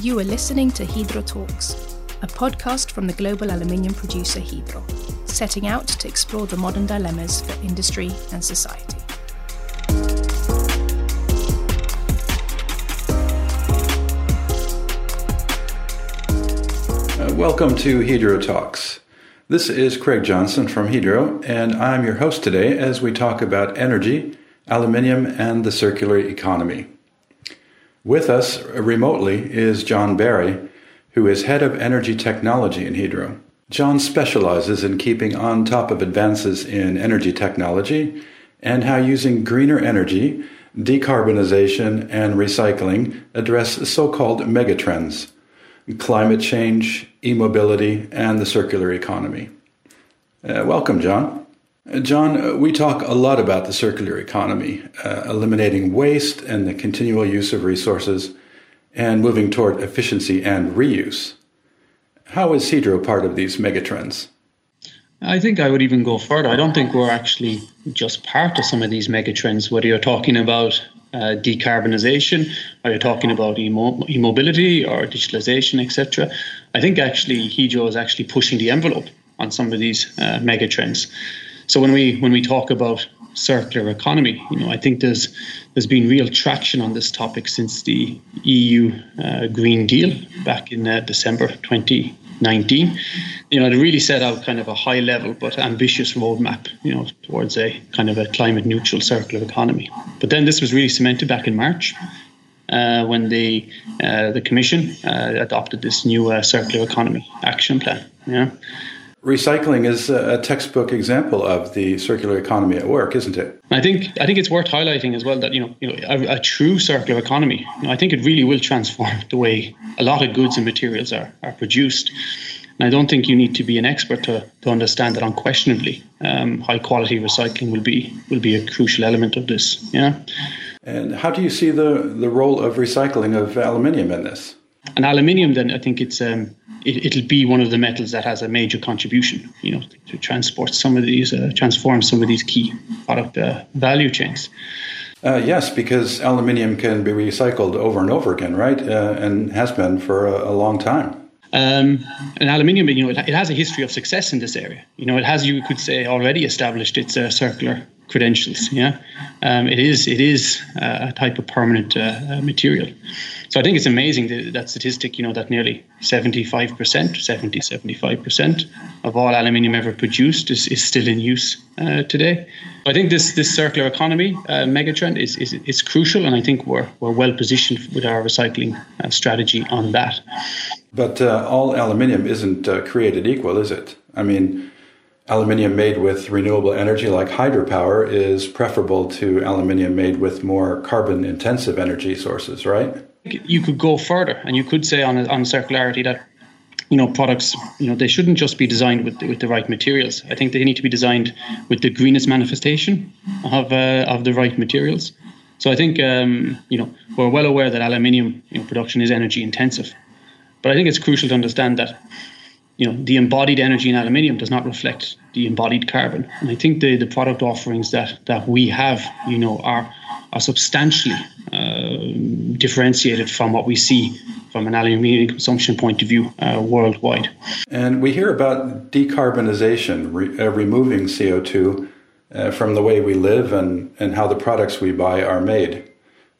You are listening to Hydro Talks, a podcast from the global aluminium producer Hydro, setting out to explore the modern dilemmas for industry and society. Uh, welcome to Hydro Talks. This is Craig Johnson from Hydro, and I'm your host today as we talk about energy, aluminium, and the circular economy. With us remotely is John Barry, who is head of energy technology in Hydro. John specializes in keeping on top of advances in energy technology and how using greener energy, decarbonization, and recycling address so called megatrends climate change, e mobility, and the circular economy. Uh, welcome, John. John, uh, we talk a lot about the circular economy, uh, eliminating waste and the continual use of resources, and moving toward efficiency and reuse. How is Hydro part of these megatrends? I think I would even go further. I don't think we're actually just part of some of these megatrends, whether you're talking about uh, decarbonisation, or you're talking about e-mobility or digitalisation, etc. I think actually Hydro is actually pushing the envelope on some of these uh, megatrends. So when we when we talk about circular economy, you know, I think there's there's been real traction on this topic since the EU uh, Green Deal back in uh, December 2019. You know, it really set out kind of a high level but ambitious roadmap, you know, towards a kind of a climate neutral circular economy. But then this was really cemented back in March. Uh, when the uh, the Commission uh, adopted this new uh, circular economy action plan. Yeah, recycling is a textbook example of the circular economy at work, isn't it? I think I think it's worth highlighting as well that you know, you know a, a true circular economy. You know, I think it really will transform the way a lot of goods and materials are are produced. And I don't think you need to be an expert to, to understand that unquestionably um, high quality recycling will be will be a crucial element of this. Yeah. And how do you see the the role of recycling of aluminium in this? And aluminium, then I think it's um, it, will be one of the metals that has a major contribution, you know, to transport some of these, uh, transform some of these key product uh, value chains. Uh, yes, because aluminium can be recycled over and over again, right? Uh, and has been for a, a long time. Um, and aluminium, you know, it, it, has a history of success in this area. You know, it has, you could say, already established its uh, circular credentials. Yeah, um, it is it is uh, a type of permanent uh, material. So I think it's amazing that, that statistic, you know, that nearly 75%, 70, 75% of all aluminium ever produced is, is still in use uh, today. I think this this circular economy uh, megatrend is, is, is crucial, and I think we're, we're well positioned with our recycling uh, strategy on that. But uh, all aluminium isn't created equal, is it? I mean, aluminium made with renewable energy like hydropower is preferable to aluminium made with more carbon intensive energy sources, right? You could go further and you could say on, on circularity that you know products you know they shouldn't just be designed with the, with the right materials. I think they need to be designed with the greenest manifestation of uh, of the right materials. So i think um, you know we're well aware that aluminium you know, production is energy intensive. But i think it's crucial to understand that you know the embodied energy in aluminium does not reflect the embodied carbon and i think the the product offerings that that we have you know are are substantially uh, differentiated from what we see from an aluminium consumption point of view uh, worldwide. And we hear about decarbonization, re- uh, removing CO2 uh, from the way we live and, and how the products we buy are made.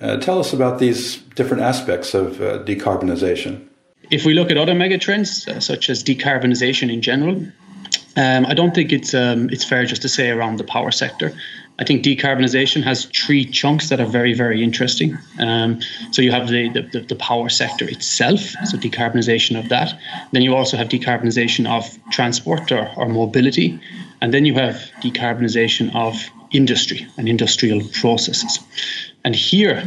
Uh, tell us about these different aspects of uh, decarbonization. If we look at other megatrends, such as decarbonization in general, um, I don't think it's um, it's fair just to say around the power sector. I think decarbonisation has three chunks that are very, very interesting. Um, so you have the, the, the, power sector itself, so decarbonisation of that. Then you also have decarbonisation of transport or, or mobility. And then you have decarbonisation of industry and industrial processes. And here,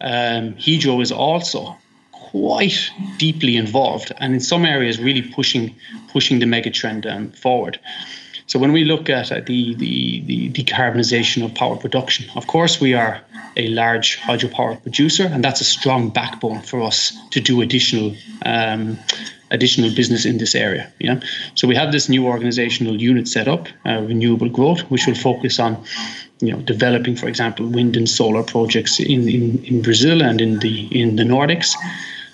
um, Hydro is also quite deeply involved and in some areas really pushing pushing the megatrend um, forward. So when we look at uh, the, the, the decarbonisation of power production, of course we are a large hydropower producer, and that's a strong backbone for us to do additional um, additional business in this area. Yeah, so we have this new organizational unit set up, uh, renewable growth, which will focus on you know developing, for example, wind and solar projects in, in, in Brazil and in the in the Nordics.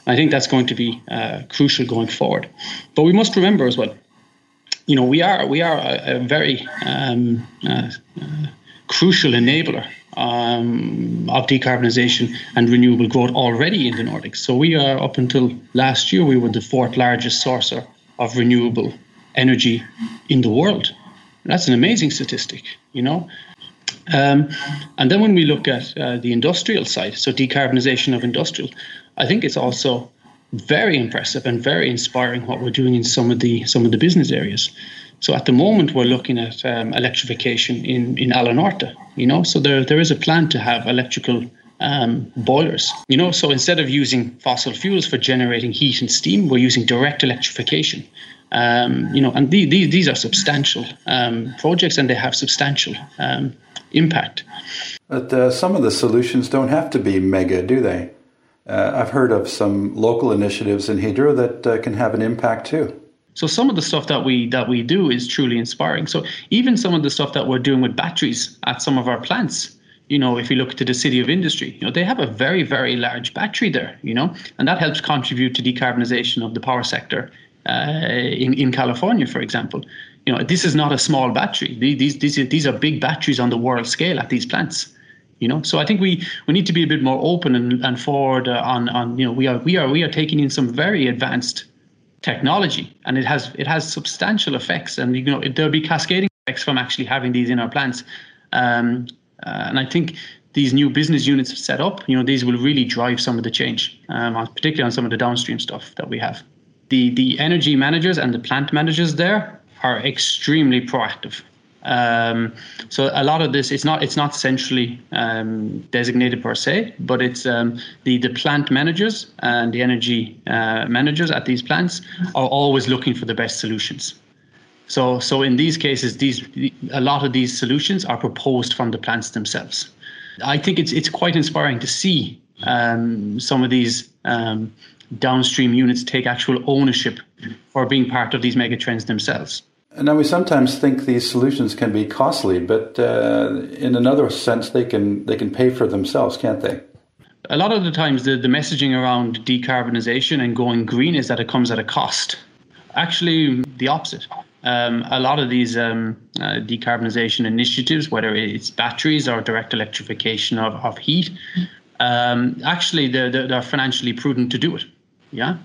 I think that's going to be uh, crucial going forward. But we must remember as well, you know, we are we are a, a very um, uh, uh, crucial enabler um, of decarbonisation and renewable growth already in the Nordics. So we are up until last year we were the fourth largest sourcer of renewable energy in the world. That's an amazing statistic, you know. Um, and then when we look at uh, the industrial side, so decarbonisation of industrial, I think it's also very impressive and very inspiring what we're doing in some of the some of the business areas. So at the moment, we're looking at um, electrification in in Alunorte. You know, so there there is a plan to have electrical um, boilers. You know, so instead of using fossil fuels for generating heat and steam, we're using direct electrification. Um, you know, and the, the, these are substantial um, projects, and they have substantial um, impact. But uh, some of the solutions don't have to be mega, do they? Uh, I've heard of some local initiatives in Hydro that uh, can have an impact too. So some of the stuff that we that we do is truly inspiring. So even some of the stuff that we're doing with batteries at some of our plants, you know, if you look to the city of industry, you know, they have a very very large battery there, you know, and that helps contribute to decarbonization of the power sector uh, in in California, for example. You know, this is not a small battery. These these these are big batteries on the world scale at these plants you know so i think we we need to be a bit more open and, and forward uh, on on you know we are we are we are taking in some very advanced technology, and it has it has substantial effects, and you know there'll be cascading effects from actually having these in our plants. Um, uh, and I think these new business units set up, you know, these will really drive some of the change, um, particularly on some of the downstream stuff that we have. The the energy managers and the plant managers there are extremely proactive. Um, so a lot of this it's not it's not centrally um, designated per se, but it's um, the the plant managers and the energy uh, managers at these plants are always looking for the best solutions. So so in these cases, these a lot of these solutions are proposed from the plants themselves. I think it's it's quite inspiring to see um, some of these um, downstream units take actual ownership for being part of these megatrends themselves. Now, we sometimes think these solutions can be costly, but uh, in another sense, they can they can pay for themselves, can't they? A lot of the times, the, the messaging around decarbonisation and going green is that it comes at a cost. Actually, the opposite. Um, a lot of these um, uh, decarbonisation initiatives, whether it's batteries or direct electrification of, of heat, um, actually they're, they're financially prudent to do it. Yeah.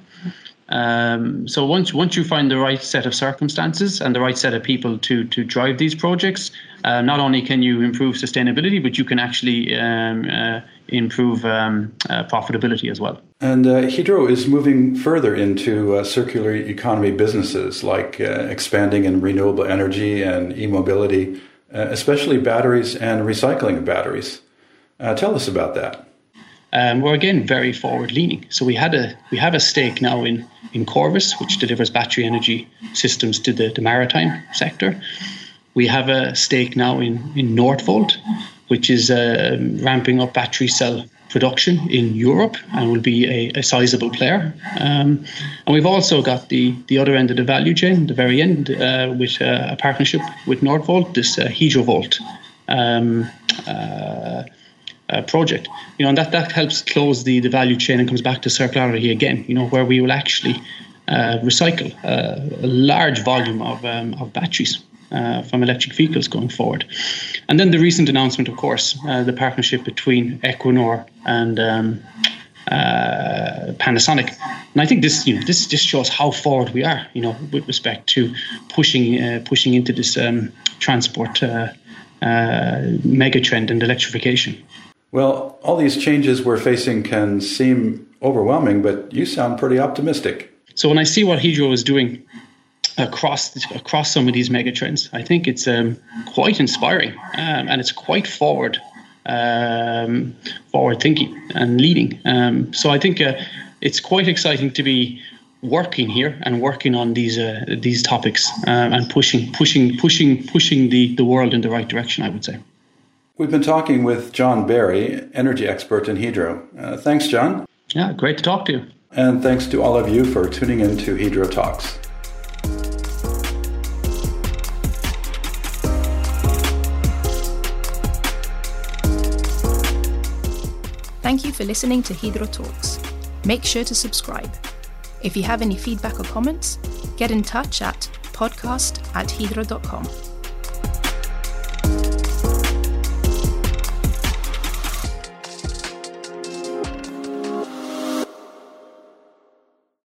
Um, so once once you find the right set of circumstances and the right set of people to to drive these projects, uh, not only can you improve sustainability, but you can actually um, uh, improve um, uh, profitability as well. And uh, Hydro is moving further into uh, circular economy businesses, like uh, expanding in renewable energy and e-mobility, especially batteries and recycling of batteries. tell us about that. Um, we're again very forward leaning. So we had a we have a stake now in in Corvus, which delivers battery energy systems to the, the maritime sector. We have a stake now in in Northvolt, which is uh, ramping up battery cell production in Europe and will be a, a sizable player. Um, and we've also got the the other end of the value chain, the very end, uh, with uh, a partnership with Northvolt, this uh, Hydrovolt. Um, uh, uh, project. You know, and that, that helps close the, the value chain and comes back to circularity again, you know, where we will actually uh, recycle uh, a large volume of, um, of batteries. Uh, from electric vehicles going forward, and then the recent announcement, of course, uh, the partnership between Equinor and um, uh, Panasonic, and I think this, you know, this just shows how forward we are, you know, with respect to pushing pushing into this um, transport mega trend and electrification. Well, all these changes we're facing can seem overwhelming, but you sound pretty optimistic. So when I see what Hydro is doing across across some of these megatrends, I think it's um, quite inspiring um, and it's quite forward um, forward thinking and leading. Um, so I think uh, it's quite exciting to be working here and working on these uh, these topics um, and pushing pushing pushing pushing the the world in the right direction. I would say. We've been talking with John Barry, energy expert in Hydro. Uh, thanks, John. Yeah, great to talk to you. And thanks to all of you for tuning in to Hydro Talks. Thank you for listening to Hydro Talks. make sure to subscribe. If you have any feedback or comments, get in touch at podcast at hydro.com.